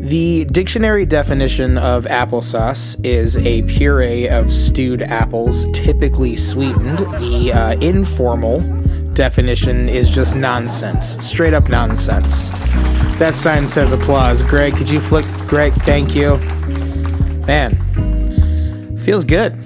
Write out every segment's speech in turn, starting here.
The dictionary definition of applesauce is a puree of stewed apples, typically sweetened. The uh, informal definition is just nonsense, straight up nonsense. That sign says applause. Greg, could you flick? Greg, thank you. Man, feels good.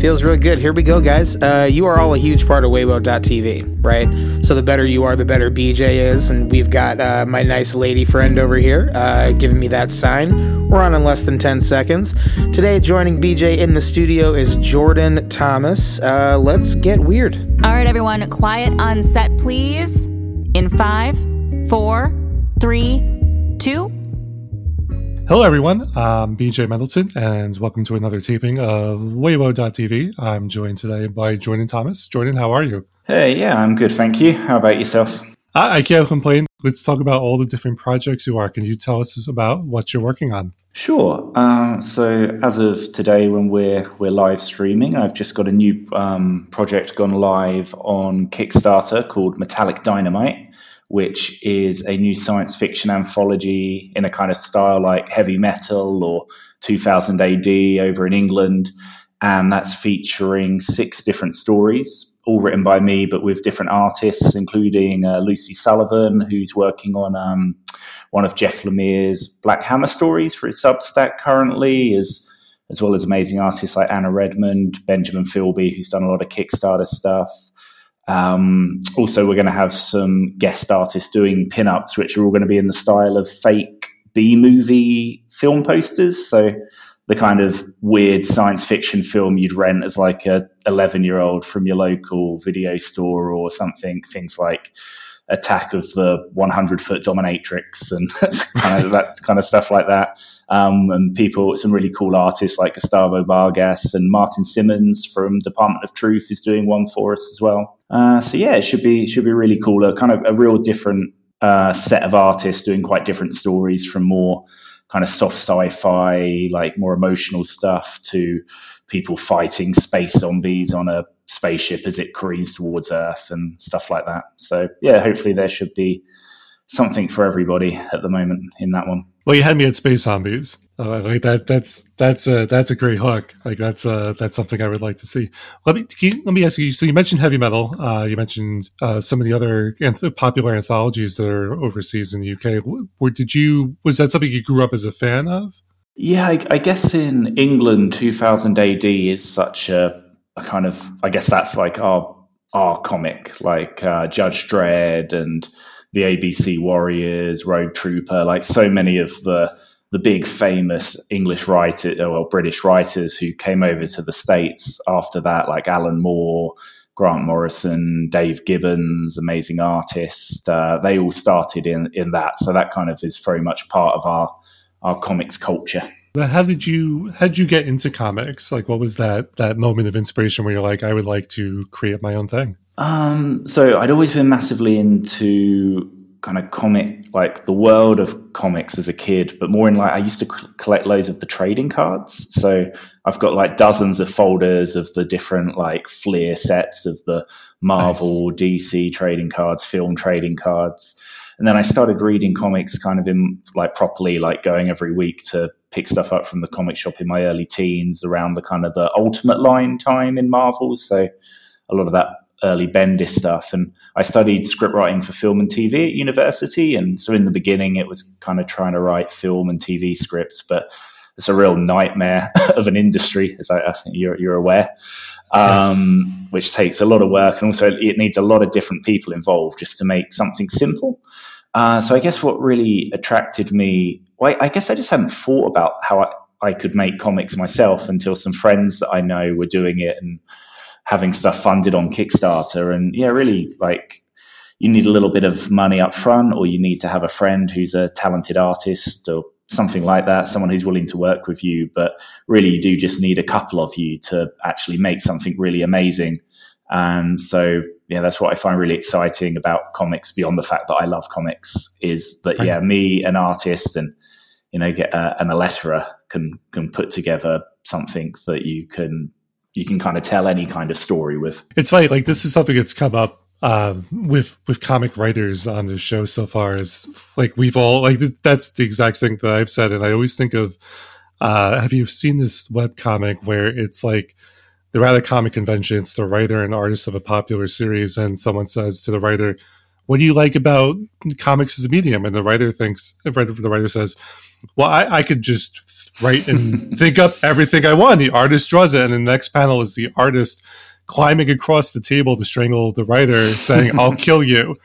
Feels really good. Here we go, guys. Uh, you are all a huge part of Weibo.tv, right? So the better you are, the better BJ is. And we've got uh, my nice lady friend over here uh, giving me that sign. We're on in less than 10 seconds. Today, joining BJ in the studio is Jordan Thomas. Uh, let's get weird. All right, everyone, quiet on set, please. In five, four, three, two. Hello, everyone. I'm BJ Mendelson, and welcome to another taping of Weibo.tv. I'm joined today by Jordan Thomas. Jordan, how are you? Hey, yeah, I'm good, thank you. How about yourself? I, I can't complain. Let's talk about all the different projects you are. Can you tell us about what you're working on? Sure. Uh, so as of today, when we're we're live streaming, I've just got a new um, project gone live on Kickstarter called Metallic Dynamite which is a new science fiction anthology in a kind of style like heavy metal or 2000 AD over in England. And that's featuring six different stories, all written by me, but with different artists, including uh, Lucy Sullivan, who's working on um, one of Jeff Lemire's Black Hammer stories for his Substack currently, as, as well as amazing artists like Anna Redmond, Benjamin Philby, who's done a lot of Kickstarter stuff. Um, also, we're going to have some guest artists doing pinups, which are all going to be in the style of fake B movie film posters. So, the kind of weird science fiction film you'd rent as like a 11 year old from your local video store or something. Things like Attack of the 100 foot dominatrix and kind of that kind of stuff like that. Um, and people, some really cool artists like Gustavo Vargas and Martin Simmonds from Department of Truth is doing one for us as well. Uh, so yeah, it should be should be really cool. A kind of a real different uh, set of artists doing quite different stories from more kind of soft sci-fi, like more emotional stuff to people fighting space zombies on a spaceship as it careens towards Earth and stuff like that. So yeah, hopefully there should be something for everybody at the moment in that one. Well, you had me at space zombies. Uh, like that. That's that's a that's a great hook. Like that's uh that's something I would like to see. Let me you, let me ask you. So you mentioned heavy metal. Uh, you mentioned uh, some of the other anth- popular anthologies that are overseas in the UK. Where did you was that something you grew up as a fan of? Yeah, I, I guess in England, 2000 AD is such a, a, kind of. I guess that's like our our comic, like uh, Judge Dredd and the ABC Warriors, Rogue Trooper, like so many of the the big famous English writers, uh, well, British writers who came over to the States after that, like Alan Moore, Grant Morrison, Dave Gibbons, amazing artists. Uh, they all started in in that, so that kind of is very much part of our our comics culture. How did you how did you get into comics? Like, what was that that moment of inspiration where you're like, I would like to create my own thing? Um, so I'd always been massively into kind of comic, like the world of comics as a kid, but more in like I used to collect loads of the trading cards. So I've got like dozens of folders of the different like Fleer sets of the Marvel, nice. DC trading cards, film trading cards. And then I started reading comics kind of in like properly, like going every week to pick stuff up from the comic shop in my early teens around the kind of the ultimate line time in Marvel. So a lot of that early Bendis stuff. And I studied script writing for film and TV at university. And so in the beginning, it was kind of trying to write film and TV scripts, but it's a real nightmare of an industry, as I, I think you're, you're aware, um, yes. which takes a lot of work. And also, it needs a lot of different people involved just to make something simple. Uh, so I guess what really attracted me, well, I guess I just hadn't thought about how I, I could make comics myself until some friends that I know were doing it and having stuff funded on Kickstarter. And yeah, really like you need a little bit of money up front, or you need to have a friend who's a talented artist or something like that, someone who's willing to work with you. But really, you do just need a couple of you to actually make something really amazing. And so, yeah, that's what I find really exciting about comics beyond the fact that I love comics is that, yeah, me, an artist, and, you know, get a, an a letterer can, can put together something that you can you can kind of tell any kind of story with. It's funny, like this is something that's come up um, with with comic writers on the show so far is like we've all like that's the exact thing that I've said, and I always think of. Uh, have you seen this web comic where it's like they're at a comic convention, it's the writer and artist of a popular series, and someone says to the writer, "What do you like about comics as a medium?" And the writer thinks, the writer says, "Well, I, I could just write and think up everything I want. The artist draws it, and the next panel is the artist." climbing across the table to strangle the writer, saying, "I'll kill you."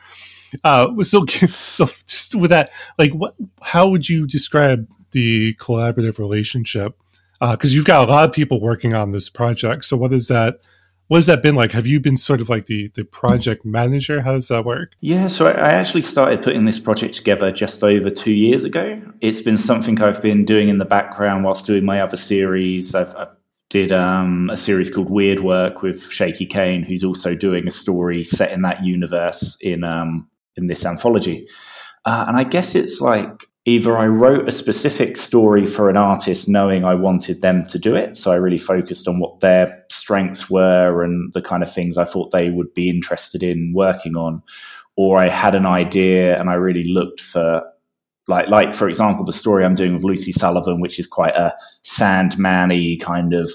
Uh, so, so just with that, like, what? How would you describe the collaborative relationship? Because uh, you've got a lot of people working on this project. So, what is that? What has that been like? Have you been sort of like the the project manager? How does that work? Yeah, so I actually started putting this project together just over two years ago. It's been something I've been doing in the background whilst doing my other series. I've, I've did um, a series called Weird Work with Shaky Kane, who's also doing a story set in that universe in um, in this anthology. Uh, and I guess it's like either I wrote a specific story for an artist knowing I wanted them to do it. So I really focused on what their strengths were and the kind of things I thought they would be interested in working on. Or I had an idea and I really looked for like like for example the story i'm doing with lucy sullivan which is quite a sandman-y kind of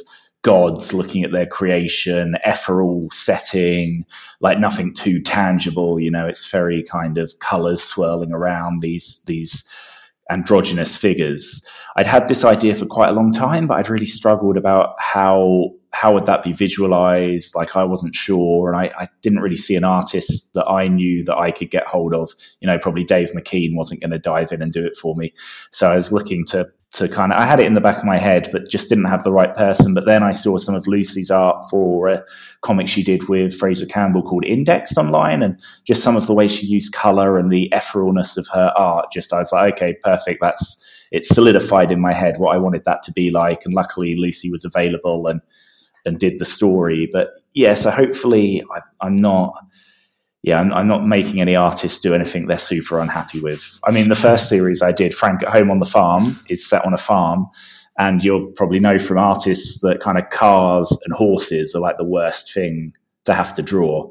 gods looking at their creation ethereal setting like nothing too tangible you know it's very kind of colors swirling around these these androgynous figures i'd had this idea for quite a long time but i'd really struggled about how how would that be visualized? Like I wasn't sure, and I, I, didn't really see an artist that I knew that I could get hold of. You know, probably Dave McKean wasn't going to dive in and do it for me. So I was looking to to kind of I had it in the back of my head, but just didn't have the right person. But then I saw some of Lucy's art for a comic she did with Fraser Campbell called Indexed online, and just some of the way she used color and the etherealness of her art. Just I was like, okay, perfect. That's it solidified in my head what I wanted that to be like. And luckily, Lucy was available and and did the story. But yeah, so hopefully I, am not. Yeah, I'm, I'm, not making any artists do anything they're super unhappy with. I mean, the first series I did, Frank at Home on the Farm, is set on a farm. And you'll probably know from artists that kind of cars and horses are like the worst thing to have to draw.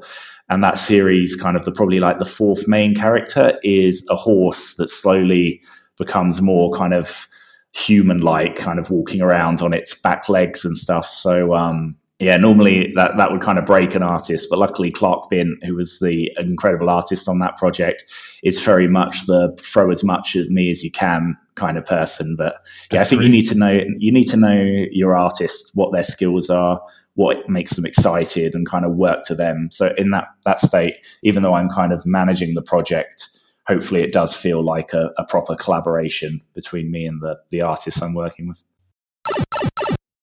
And that series, kind of the probably like the fourth main character, is a horse that slowly becomes more kind of human like kind of walking around on its back legs and stuff. So um, yeah, normally that that would kind of break an artist, but luckily Clark Bint, who was the incredible artist on that project, is very much the throw as much at me as you can kind of person. But yeah, That's I think great. you need to know you need to know your artist, what their skills are, what makes them excited, and kind of work to them. So in that that state, even though I'm kind of managing the project hopefully it does feel like a, a proper collaboration between me and the, the artists I'm working with.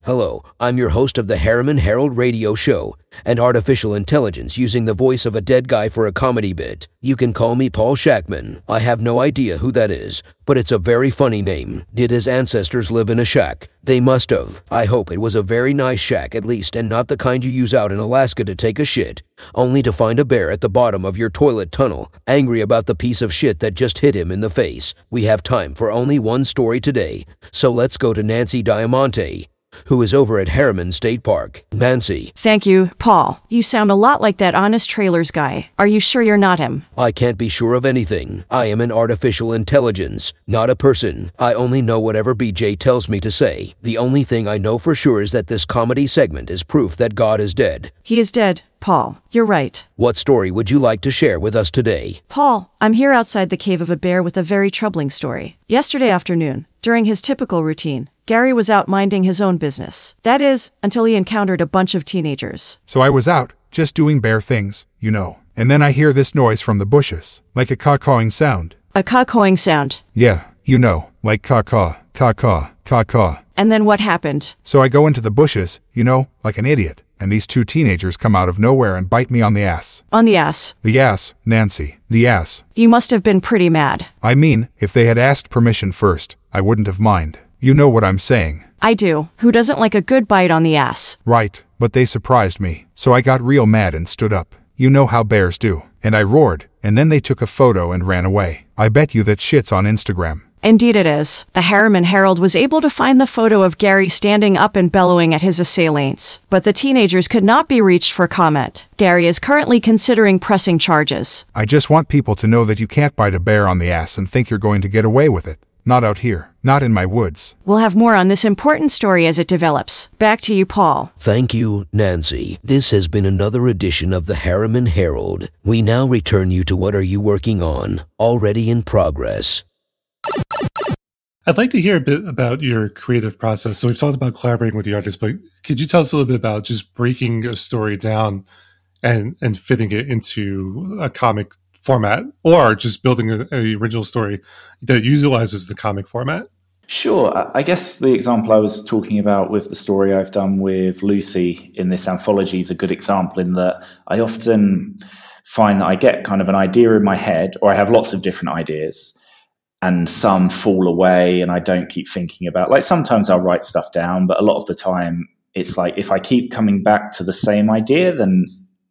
Hello, I'm your host of the Harriman Herald Radio Show, and artificial intelligence using the voice of a dead guy for a comedy bit. You can call me Paul Shackman. I have no idea who that is, but it's a very funny name. Did his ancestors live in a shack? They must have. I hope it was a very nice shack at least, and not the kind you use out in Alaska to take a shit, only to find a bear at the bottom of your toilet tunnel, angry about the piece of shit that just hit him in the face. We have time for only one story today, so let's go to Nancy Diamante who is over at Harriman State Park. Nancy. Thank you, Paul. You sound a lot like that Honest Trailers guy. Are you sure you're not him? I can't be sure of anything. I am an artificial intelligence, not a person. I only know whatever BJ tells me to say. The only thing I know for sure is that this comedy segment is proof that God is dead. He is dead. Paul, you're right. What story would you like to share with us today? Paul, I'm here outside the cave of a bear with a very troubling story. Yesterday afternoon, during his typical routine, Gary was out minding his own business. That is, until he encountered a bunch of teenagers. So I was out, just doing bare things, you know. And then I hear this noise from the bushes, like a caw-cawing sound. A caw-cawing sound? Yeah, you know, like caw-caw, caw-caw, caw-caw. And then what happened? So I go into the bushes, you know, like an idiot, and these two teenagers come out of nowhere and bite me on the ass. On the ass? The ass, Nancy, the ass. You must have been pretty mad. I mean, if they had asked permission first, I wouldn't have mind. You know what I'm saying. I do. Who doesn't like a good bite on the ass? Right, but they surprised me, so I got real mad and stood up. You know how bears do. And I roared, and then they took a photo and ran away. I bet you that shit's on Instagram. Indeed, it is. The Harriman Herald was able to find the photo of Gary standing up and bellowing at his assailants, but the teenagers could not be reached for comment. Gary is currently considering pressing charges. I just want people to know that you can't bite a bear on the ass and think you're going to get away with it. Not out here. Not in my woods. We'll have more on this important story as it develops. Back to you, Paul. Thank you, Nancy. This has been another edition of the Harriman Herald. We now return you to what are you working on, already in progress. I'd like to hear a bit about your creative process. So we've talked about collaborating with the artist, but could you tell us a little bit about just breaking a story down and and fitting it into a comic format, or just building a, a original story that utilizes the comic format? Sure. I guess the example I was talking about with the story I've done with Lucy in this anthology is a good example in that I often find that I get kind of an idea in my head, or I have lots of different ideas and some fall away and I don't keep thinking about like sometimes I'll write stuff down, but a lot of the time it's like if I keep coming back to the same idea, then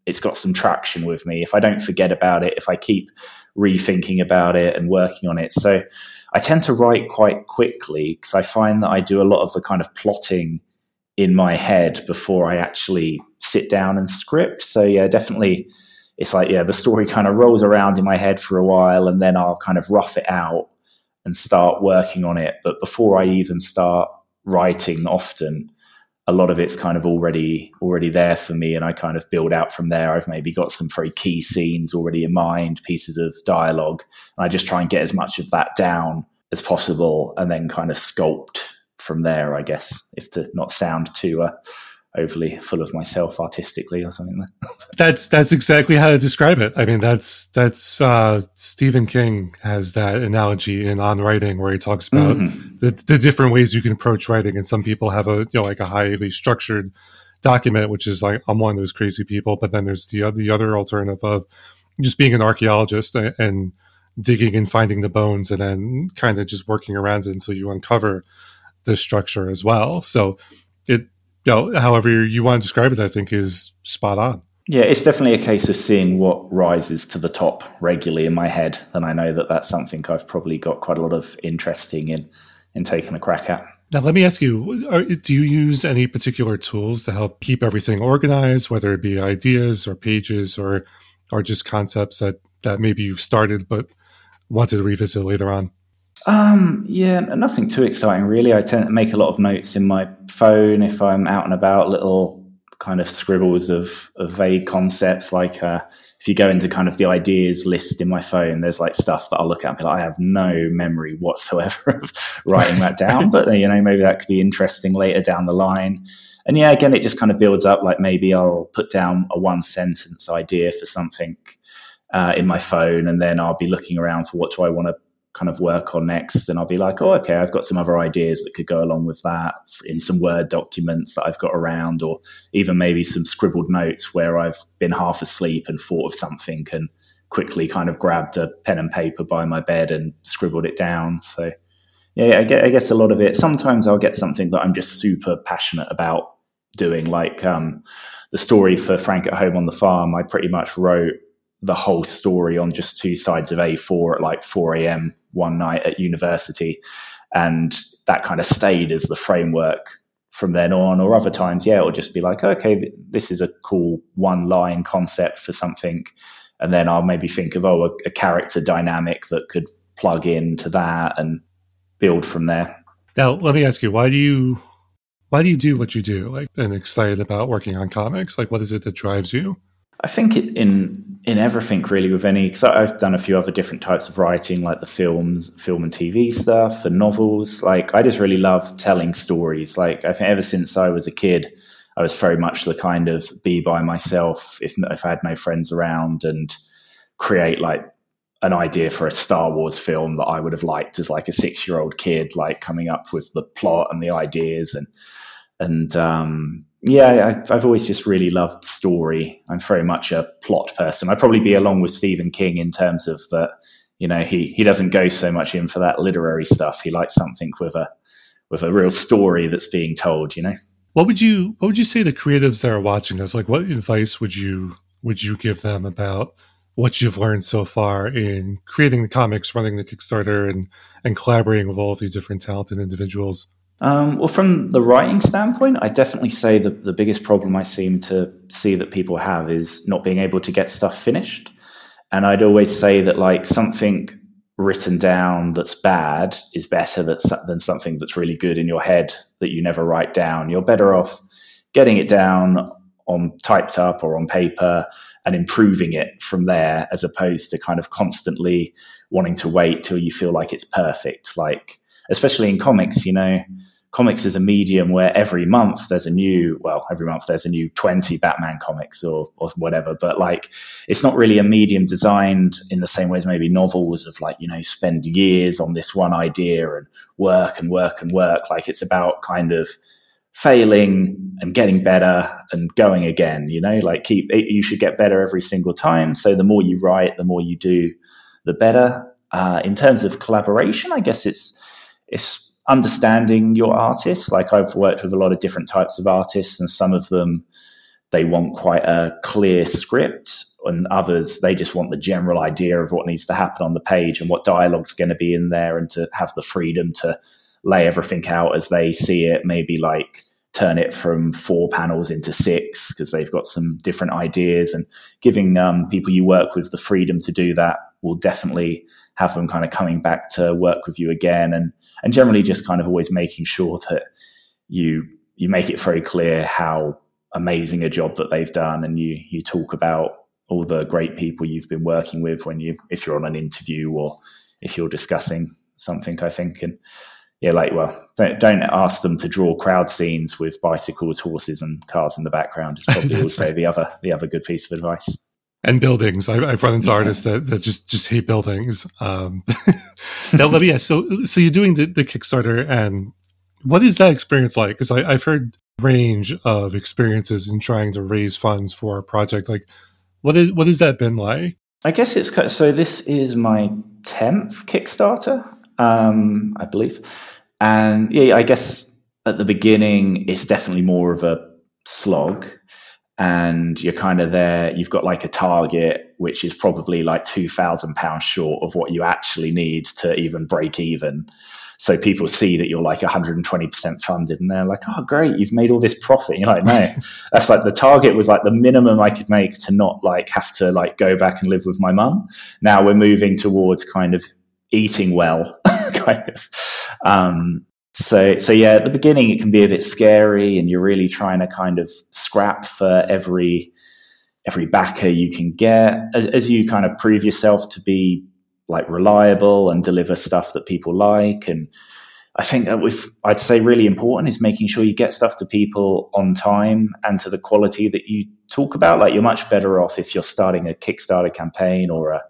it's got some traction with me. If I don't forget about it, if I keep rethinking about it and working on it. So I tend to write quite quickly because I find that I do a lot of the kind of plotting in my head before I actually sit down and script. So yeah, definitely it's like yeah, the story kind of rolls around in my head for a while and then I'll kind of rough it out and start working on it. But before I even start writing, often a lot of it's kind of already already there for me, and I kind of build out from there. I've maybe got some very key scenes already in mind, pieces of dialogue, and I just try and get as much of that down as possible, and then kind of sculpt from there. I guess if to not sound too uh, overly full of myself artistically or something. Like that. That's that's exactly how to describe it. I mean, that's that's uh, Stephen King has that analogy in On Writing where he talks about mm-hmm. the, the different ways you can approach writing, and some people have a you know like a highly structured document, which is like I'm one of those crazy people, but then there's the the other alternative of just being an archaeologist and, and digging and finding the bones, and then kind of just working around it until you uncover the structure as well. So it you know, however you want to describe it, I think is spot on. Yeah, it's definitely a case of seeing what rises to the top regularly in my head. Then I know that that's something I've probably got quite a lot of interesting in in taking a crack at. Now, let me ask you: are, Do you use any particular tools to help keep everything organized, whether it be ideas or pages or or just concepts that that maybe you've started but wanted to revisit later on? Um, yeah, nothing too exciting really. I tend to make a lot of notes in my phone if I'm out and about, little kind of scribbles of, of vague concepts. Like uh, if you go into kind of the ideas list in my phone, there's like stuff that I'll look at like, I have no memory whatsoever of writing that down. but you know, maybe that could be interesting later down the line. And yeah, again, it just kind of builds up. Like maybe I'll put down a one sentence idea for something uh, in my phone, and then I'll be looking around for what do I want to kind of work on next and I'll be like, oh, okay, I've got some other ideas that could go along with that in some Word documents that I've got around, or even maybe some scribbled notes where I've been half asleep and thought of something and quickly kind of grabbed a pen and paper by my bed and scribbled it down. So, yeah, I guess, a lot of it, sometimes I'll get something that I'm just super passionate about doing, like um, the story for Frank at Home on the Farm. I pretty much wrote the whole story on just two sides of A4 at like 4 a.m. one night at university. And that kind of stayed as the framework from then on. Or other times, yeah, it'll just be like, okay, this is a cool one line concept for something. And then I'll maybe think of, oh, a, a character dynamic that could plug into that and build from there. Now, let me ask you, why do you why do you do what you do? Like, and excited about working on comics? Like, what is it that drives you? I think in in everything really with any because I've done a few other different types of writing like the films, film and TV stuff, and novels. Like I just really love telling stories. Like I think ever since I was a kid, I was very much the kind of be by myself if if I had no friends around and create like an idea for a Star Wars film that I would have liked as like a six year old kid, like coming up with the plot and the ideas and and um, yeah, I, have always just really loved story. I'm very much a plot person. I'd probably be mm. along with Stephen King in terms of that. You know, he he doesn't go so much in for that literary stuff. He likes something with a with a real story that's being told. You know, what would you what would you say to creatives that are watching this? Like, what advice would you would you give them about what you've learned so far in creating the comics, running the Kickstarter, and and collaborating with all of these different talented individuals? Um, well, from the writing standpoint, I definitely say that the biggest problem I seem to see that people have is not being able to get stuff finished. And I'd always say that like something written down that's bad is better than something that's really good in your head that you never write down. You're better off getting it down on typed up or on paper and improving it from there as opposed to kind of constantly wanting to wait till you feel like it's perfect. Like, especially in comics, you know, comics is a medium where every month there's a new well every month there's a new 20 batman comics or, or whatever but like it's not really a medium designed in the same way as maybe novels of like you know spend years on this one idea and work and work and work. Like it's about kind of failing and getting better and going again you know? Like keep you should get better every single time. So the more you write the more you do the better. Uh, in terms of collaboration i guess it's it's understanding your artists. Like I've worked with a lot of different types of artists, and some of them they want quite a clear script, and others they just want the general idea of what needs to happen on the page and what dialogue's going to be in there, and to have the freedom to lay everything out as they see it. Maybe like turn it from four panels into six because they've got some different ideas, and giving um, people you work with the freedom to do that will definitely have them kind of coming back to work with you again and and generally just kind of always making sure that you you make it very clear how amazing a job that they've done and you you talk about all the great people you've been working with when you if you're on an interview or if you're discussing something i think. And yeah like well don't, don't ask them to draw crowd scenes with bicycles horses and cars in the background is probably also the other the other good piece of advice and buildings. I, have run into artists that, that just just hate buildings. Um, now, let me ask. So, so you're doing the, the Kickstarter, and what is that experience like? Because I've heard range of experiences in trying to raise funds for a project. Like, what is what has that been like? I guess it's so. This is my tenth Kickstarter, um, I believe, and yeah, I guess at the beginning it's definitely more of a slog and you're kind of there you've got like a target which is probably like 2000 pounds short of what you actually need to even break even. So people see that you're like 120% funded and they're like oh great you've made all this profit. You're like no. That's like the target was like the minimum i could make to not like have to like go back and live with my mum. Now we're moving towards kind of eating well kind of. Um, so, so yeah, at the beginning it can be a bit scary, and you're really trying to kind of scrap for every every backer you can get as, as you kind of prove yourself to be like reliable and deliver stuff that people like. And I think that with I'd say really important is making sure you get stuff to people on time and to the quality that you talk about. Like you're much better off if you're starting a Kickstarter campaign or a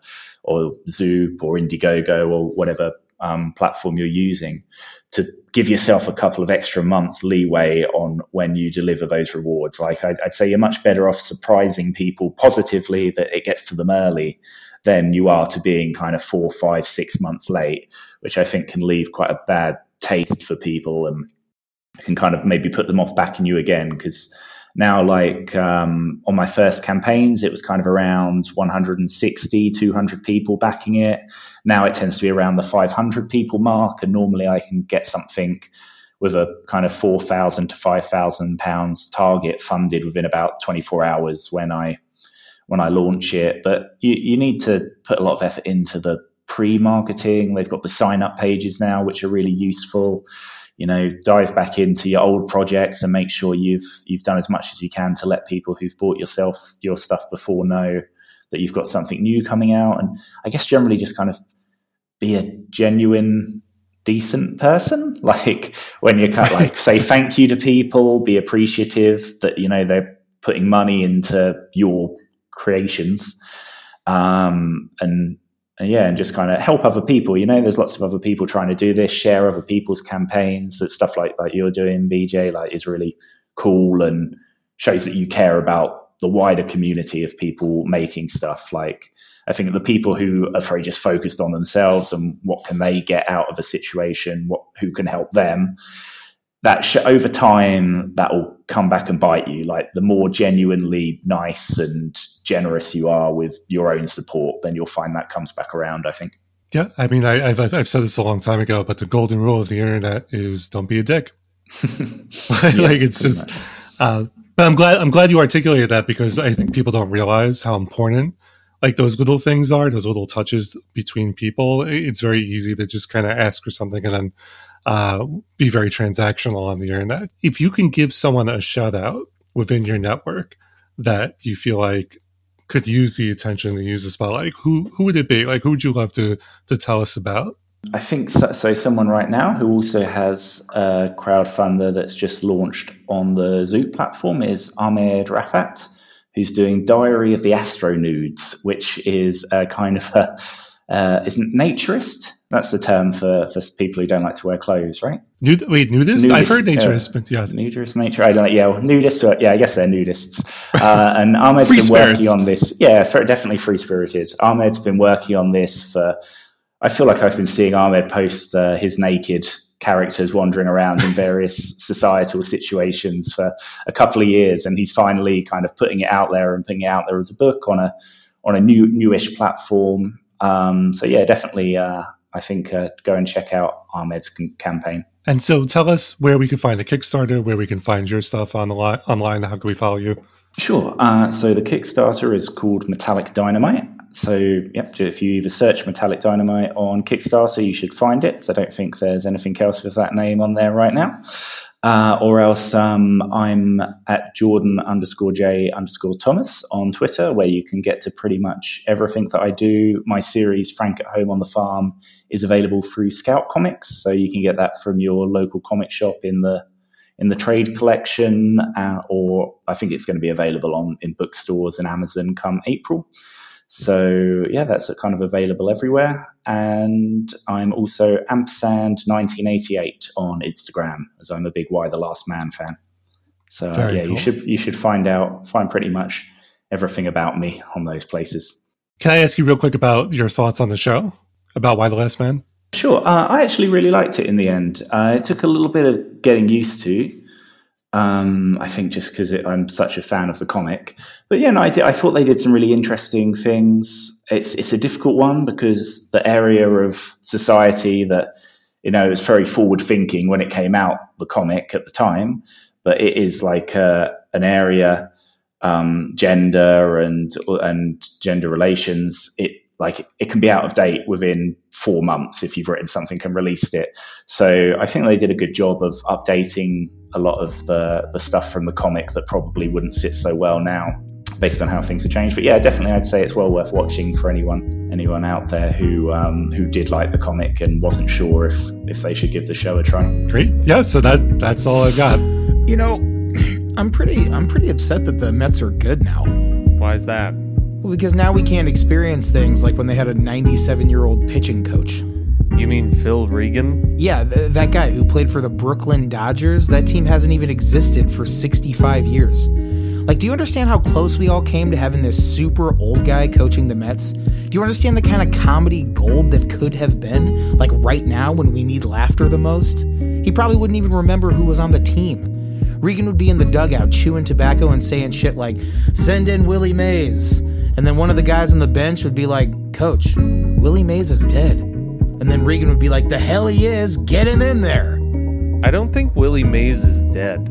or Zoop or Indiegogo or whatever um, platform you're using to give yourself a couple of extra months leeway on when you deliver those rewards. Like I'd, I'd, say you're much better off surprising people positively that it gets to them early than you are to being kind of four, five, six months late, which I think can leave quite a bad taste for people and can kind of maybe put them off backing you again because now like um, on my first campaigns it was kind of around 160 200 people backing it. Now it tends to be around the 500 people mark and normally i can get something with a kind of 4000 to 5000 pounds target funded within about 24 hours when i when i launch it. But you, you need to put a lot of effort into the pre-marketing. They've got the sign up pages now which are really useful you know dive back into your old projects and make sure you've you've done as much as you can to let people who've bought yourself your stuff before know that you've got something new coming out. And i guess generally just kind of be a genuine decent person. Like when you kind of like say thank you to people be appreciative that you know they're putting money into your creations. Um, and and yeah, and just kind of help other people. You know, there's lots of other people trying to do this, share other people's campaigns. That stuff like like you're doing, BJ, like is really cool and shows that you care about the wider community of people making stuff. Like I think the people who are very just focused on themselves and what can they get out of a situation, what who can help them. That sh- over time that will come back and bite you. Like the more genuinely nice and generous you are with your own support, then you'll find that comes back around. I think. Yeah, I mean, I, have I've said this a long time ago, but the golden rule of the internet is don't be a dick. like it's just, uh, but I'm glad I'm glad you articulated that because I think people don't realize how important like those little things are, those little touches between people. It's very easy to just kind of ask for something and then uh, be very transactional on the internet. If you can give someone a shout out within your network that you feel like could use the attention and use the spotlight, who who would it be? Like, who would you love to to tell us about? I think so, so. Someone right now who also has a crowdfunder that's just launched on the Zoop platform is Ahmed Rafat, who's doing Diary of the Astronudes, which is a kind of a uh, isn't naturist. That's the term for, for people who don't like to wear clothes, right? Nud- wait, nudist? nudist? I've heard naturist, uh, but yeah. Nudist, nature. I don't know. Yeah, well, nudists. Are, yeah, I guess they're nudists. Uh, and Ahmed's been spirits. working on this. Yeah, for, definitely free spirited. Ahmed's been working on this for, I feel like I've been seeing Ahmed post uh, his naked characters wandering around in various societal situations for a couple of years. And he's finally kind of putting it out there and putting it out there as a book on a, on a new, newish platform um, so yeah, definitely. Uh, I think uh, go and check out Ahmed's c- campaign. And so, tell us where we can find the Kickstarter, where we can find your stuff on the li- online. How can we follow you? Sure. Uh, so the Kickstarter is called Metallic Dynamite. So, yep, if you either search Metallic Dynamite on Kickstarter, you should find it. So I don't think there's anything else with that name on there right now. Uh, or else um, I'm at Jordan underscore J underscore Thomas on Twitter, where you can get to pretty much everything that I do. My series, Frank at Home on the Farm, is available through Scout Comics, so you can get that from your local comic shop in the in the trade collection, uh, or I think it's going to be available on in bookstores and Amazon come April. So yeah, that's kind of available everywhere. And I'm also ampersand1988 on Instagram, as I'm a big Y the Last Man fan. So uh, yeah, cool. you should you should find out find pretty much everything about me on those places. Can I ask you real quick about your thoughts on the show about Y the Last Man? Sure. Uh, I actually really liked it in the end. Uh, it took a little bit of getting used to. Um, I think just because I'm such a fan of the comic, but yeah, no, I, did, I thought they did some really interesting things. It's it's a difficult one because the area of society that you know is very forward thinking when it came out the comic at the time, but it is like uh, an area um, gender and and gender relations. It like it can be out of date within four months if you've written something and released it. So I think they did a good job of updating a lot of the, the stuff from the comic that probably wouldn't sit so well now based on how things have changed. But yeah, definitely I'd say it's well worth watching for anyone anyone out there who um, who did like the comic and wasn't sure if if they should give the show a try. Great. Yeah, so that that's all I got. You know, I'm pretty I'm pretty upset that the Mets are good now. Why is that? Well, because now we can't experience things like when they had a 97 year old pitching coach. You mean Phil Regan? Yeah, th- that guy who played for the Brooklyn Dodgers. That team hasn't even existed for 65 years. Like, do you understand how close we all came to having this super old guy coaching the Mets? Do you understand the kind of comedy gold that could have been? Like, right now when we need laughter the most? He probably wouldn't even remember who was on the team. Regan would be in the dugout chewing tobacco and saying shit like, send in Willie Mays. And then one of the guys on the bench would be like, Coach, Willie Mays is dead. And then Regan would be like, The hell he is, get him in there. I don't think Willie Mays is dead.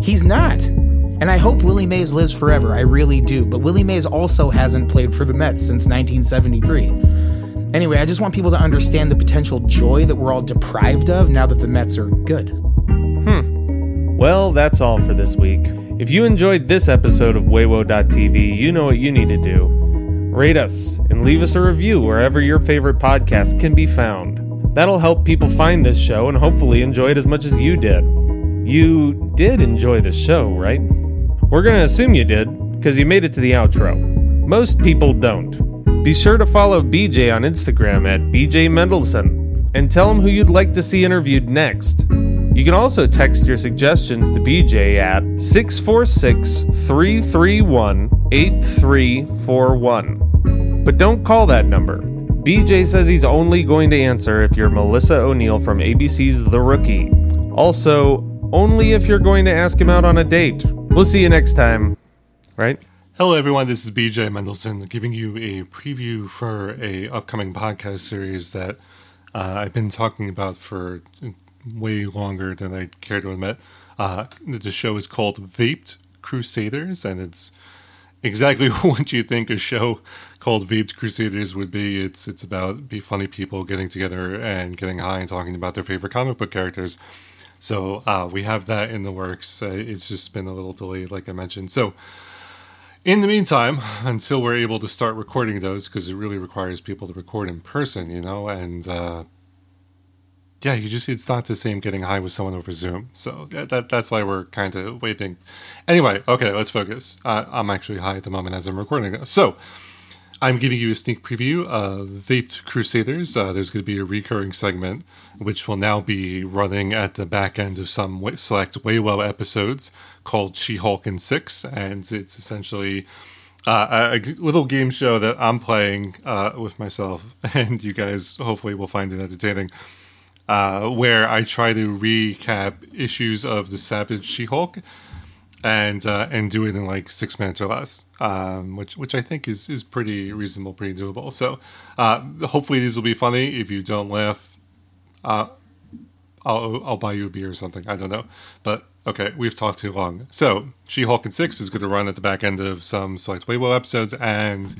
He's not. And I hope Willie Mays lives forever, I really do. But Willie Mays also hasn't played for the Mets since 1973. Anyway, I just want people to understand the potential joy that we're all deprived of now that the Mets are good. Hmm. Well, that's all for this week. If you enjoyed this episode of Weiwo.tv, you know what you need to do. Rate us leave us a review wherever your favorite podcast can be found. That'll help people find this show and hopefully enjoy it as much as you did. You did enjoy the show, right? We're going to assume you did, because you made it to the outro. Most people don't. Be sure to follow BJ on Instagram at BJ Mendelson and tell him who you'd like to see interviewed next. You can also text your suggestions to BJ at 646 331 8341. But don't call that number. BJ says he's only going to answer if you're Melissa O'Neill from ABC's The Rookie. Also, only if you're going to ask him out on a date. We'll see you next time, right? Hello, everyone. This is BJ Mendelson giving you a preview for a upcoming podcast series that uh, I've been talking about for way longer than I care to admit. Uh, the show is called Vaped Crusaders, and it's exactly what you think a show called Vaped Crusaders would be. It's it's about be funny people getting together and getting high and talking about their favorite comic book characters. So uh, we have that in the works. Uh, it's just been a little delayed, like I mentioned. So in the meantime, until we're able to start recording those, because it really requires people to record in person, you know, and uh, yeah, you just it's not the same getting high with someone over Zoom. So that that's why we're kind of waiting. Anyway, okay, let's focus. I'm actually high at the moment as I'm recording this. So I'm giving you a sneak preview of Vaped Crusaders. Uh, there's going to be a recurring segment which will now be running at the back end of some select Waywell episodes called She Hulk and Six, and it's essentially. Uh, a, little game show that I'm playing uh, with myself, and you guys hopefully will find it entertaining uh, where I try to recap issues of the Savage She-Hulk and uh, and do it in like six minutes or less, um, which which I think is is pretty reasonable, pretty doable. So uh, hopefully these will be funny. If you don't laugh, uh, I'll I'll buy you a beer or something. I don't know, but okay, we've talked too long. So She-Hulk and Six is going to run at the back end of some select Waywell episodes, and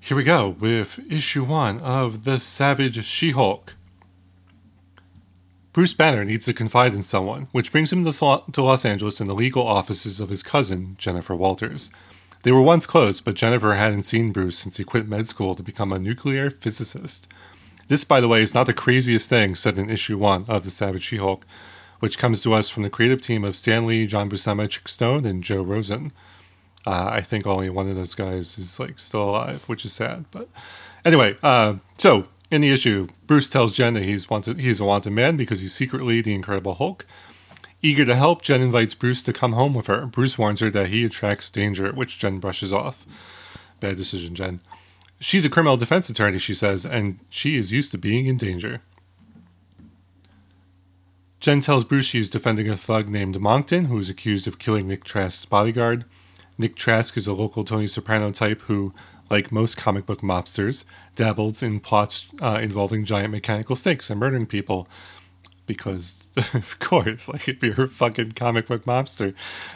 here we go with issue one of the Savage She-Hulk. Bruce Banner needs to confide in someone, which brings him to Los Angeles in the legal offices of his cousin, Jennifer Walters. They were once close, but Jennifer hadn't seen Bruce since he quit med school to become a nuclear physicist. This, by the way, is not the craziest thing said in issue one of The Savage She Hulk, which comes to us from the creative team of Stan Lee, John Buscema, Chic Stone, and Joe Rosen. Uh, I think only one of those guys is like still alive, which is sad. But anyway, uh, so in the issue, Bruce tells Jen that he's wanted he's a wanted man because he's secretly the Incredible Hulk. Eager to help, Jen invites Bruce to come home with her. Bruce warns her that he attracts danger, which Jen brushes off. Bad decision, Jen. She's a criminal defense attorney, she says, and she is used to being in danger. Jen tells Bruce she's defending a thug named Monkton, who is accused of killing Nick Trask's bodyguard. Nick Trask is a local Tony Soprano type who like most comic book mobsters, dabbled in plots uh, involving giant mechanical snakes and murdering people. Because, of course, like if you're a fucking comic book mobster,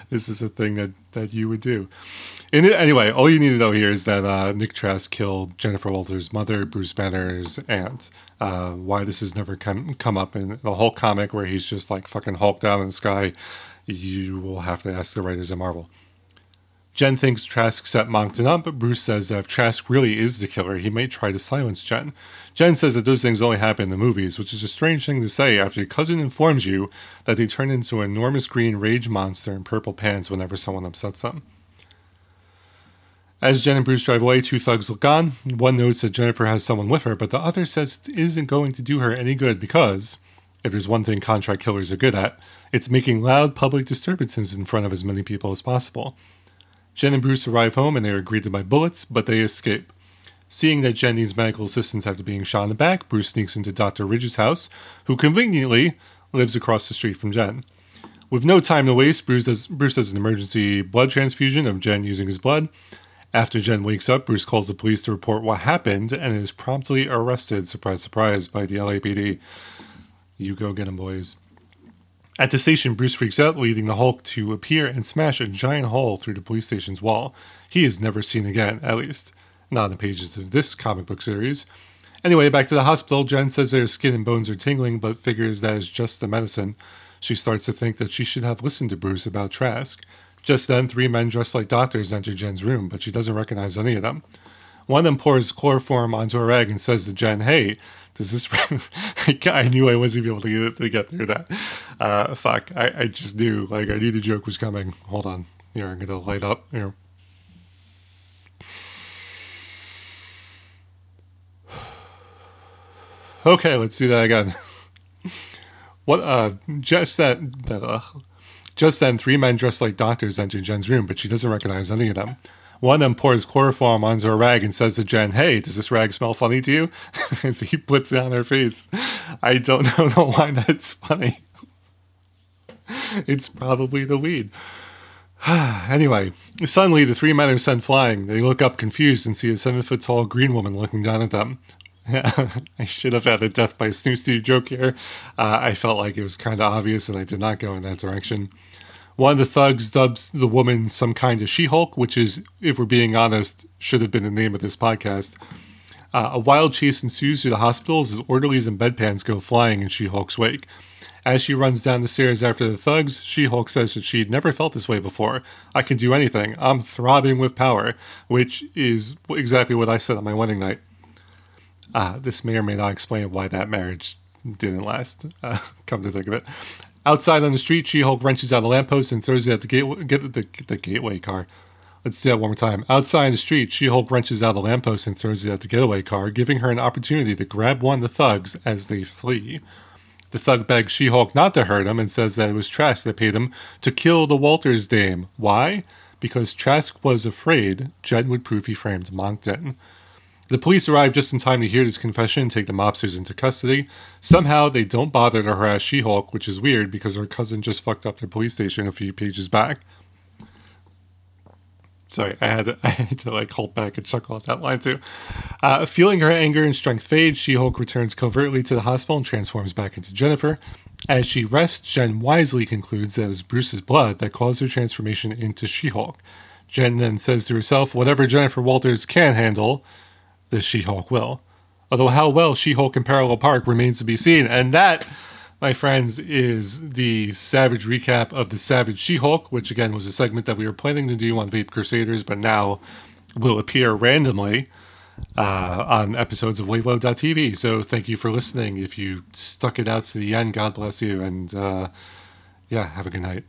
this is a thing that, that you would do. And anyway, all you need to know here is that uh, Nick Trask killed Jennifer Walters' mother, Bruce Banner's aunt. Uh, why this has never come come up in the whole comic, where he's just like fucking hulked out in the sky, you will have to ask the writers at Marvel. Jen thinks Trask set Monkton up, but Bruce says that if Trask really is the killer, he may try to silence Jen. Jen says that those things only happen in the movies, which is a strange thing to say after your cousin informs you that they turn into an enormous green rage monster in purple pants whenever someone upsets them. As Jen and Bruce drive away, two thugs look on. One notes that Jennifer has someone with her, but the other says it isn't going to do her any good because, if there's one thing contract killers are good at, it's making loud public disturbances in front of as many people as possible. Jen and Bruce arrive home and they are greeted by bullets, but they escape. Seeing that Jen needs medical assistance after being shot in the back, Bruce sneaks into Dr. Ridge's house, who conveniently lives across the street from Jen. With no time to waste, Bruce does, Bruce does an emergency blood transfusion of Jen using his blood. After Jen wakes up, Bruce calls the police to report what happened and is promptly arrested, surprise, surprise, by the LAPD. You go get him, boys. At the station, Bruce freaks out, leading the Hulk to appear and smash a giant hole through the police station's wall. He is never seen again, at least. Not in the pages of this comic book series. Anyway, back to the hospital, Jen says her skin and bones are tingling, but figures that is just the medicine. She starts to think that she should have listened to Bruce about Trask. Just then, three men dressed like doctors enter Jen's room, but she doesn't recognize any of them. One of them pours chloroform onto a rag and says to Jen, Hey, does this. I knew I wasn't able to get, to get through that. Uh, fuck. I, I just knew. Like, I knew the joke was coming. Hold on. Here, I'm to light up. Here. Okay, let's do that again. what, uh, just that, that, uh, just then, three men dressed like doctors enter Jen's room, but she doesn't recognize any of them. One of them pours chloroform onto a rag and says to Jen, Hey, does this rag smell funny to you? As he puts it on her face. I don't know why that's funny. it's probably the weed. anyway, suddenly the three men are sent flying. They look up confused and see a seven foot tall green woman looking down at them. I should have had a death by snooze joke here. Uh, I felt like it was kind of obvious and I did not go in that direction. One of the thugs dubs the woman some kind of She Hulk, which is, if we're being honest, should have been the name of this podcast. Uh, a wild chase ensues through the hospitals as orderlies and bedpans go flying in She Hulk's wake. As she runs down the stairs after the thugs, She Hulk says that she'd never felt this way before. I can do anything. I'm throbbing with power, which is exactly what I said on my wedding night. Uh, this may or may not explain why that marriage didn't last, uh, come to think of it. Outside on the street, She Hulk wrenches out a lamppost and throws it at the, gate, get the, the gateway car. Let's do that one more time. Outside in the street, She Hulk wrenches out a lamppost and throws it at the getaway car, giving her an opportunity to grab one of the thugs as they flee. The thug begs She Hulk not to hurt him and says that it was Trask that paid him to kill the Walters dame. Why? Because Trask was afraid Jen would prove he framed Monkton. The police arrive just in time to hear this confession and take the mobsters into custody. Somehow, they don't bother to harass She Hulk, which is weird because her cousin just fucked up their police station a few pages back. Sorry, I had, to, I had to like hold back and chuckle at that line too. Uh, feeling her anger and strength fade, She Hulk returns covertly to the hospital and transforms back into Jennifer. As she rests, Jen wisely concludes that it was Bruce's blood that caused her transformation into She Hulk. Jen then says to herself, Whatever Jennifer Walters can handle, the She Hulk will. Although how well She Hulk and Parallel Park remains to be seen. And that, my friends, is the Savage recap of the Savage She Hulk, which again was a segment that we were planning to do on Vape Crusaders, but now will appear randomly uh, on episodes of Weibo.tv. So thank you for listening. If you stuck it out to the end, God bless you. And uh, yeah, have a good night.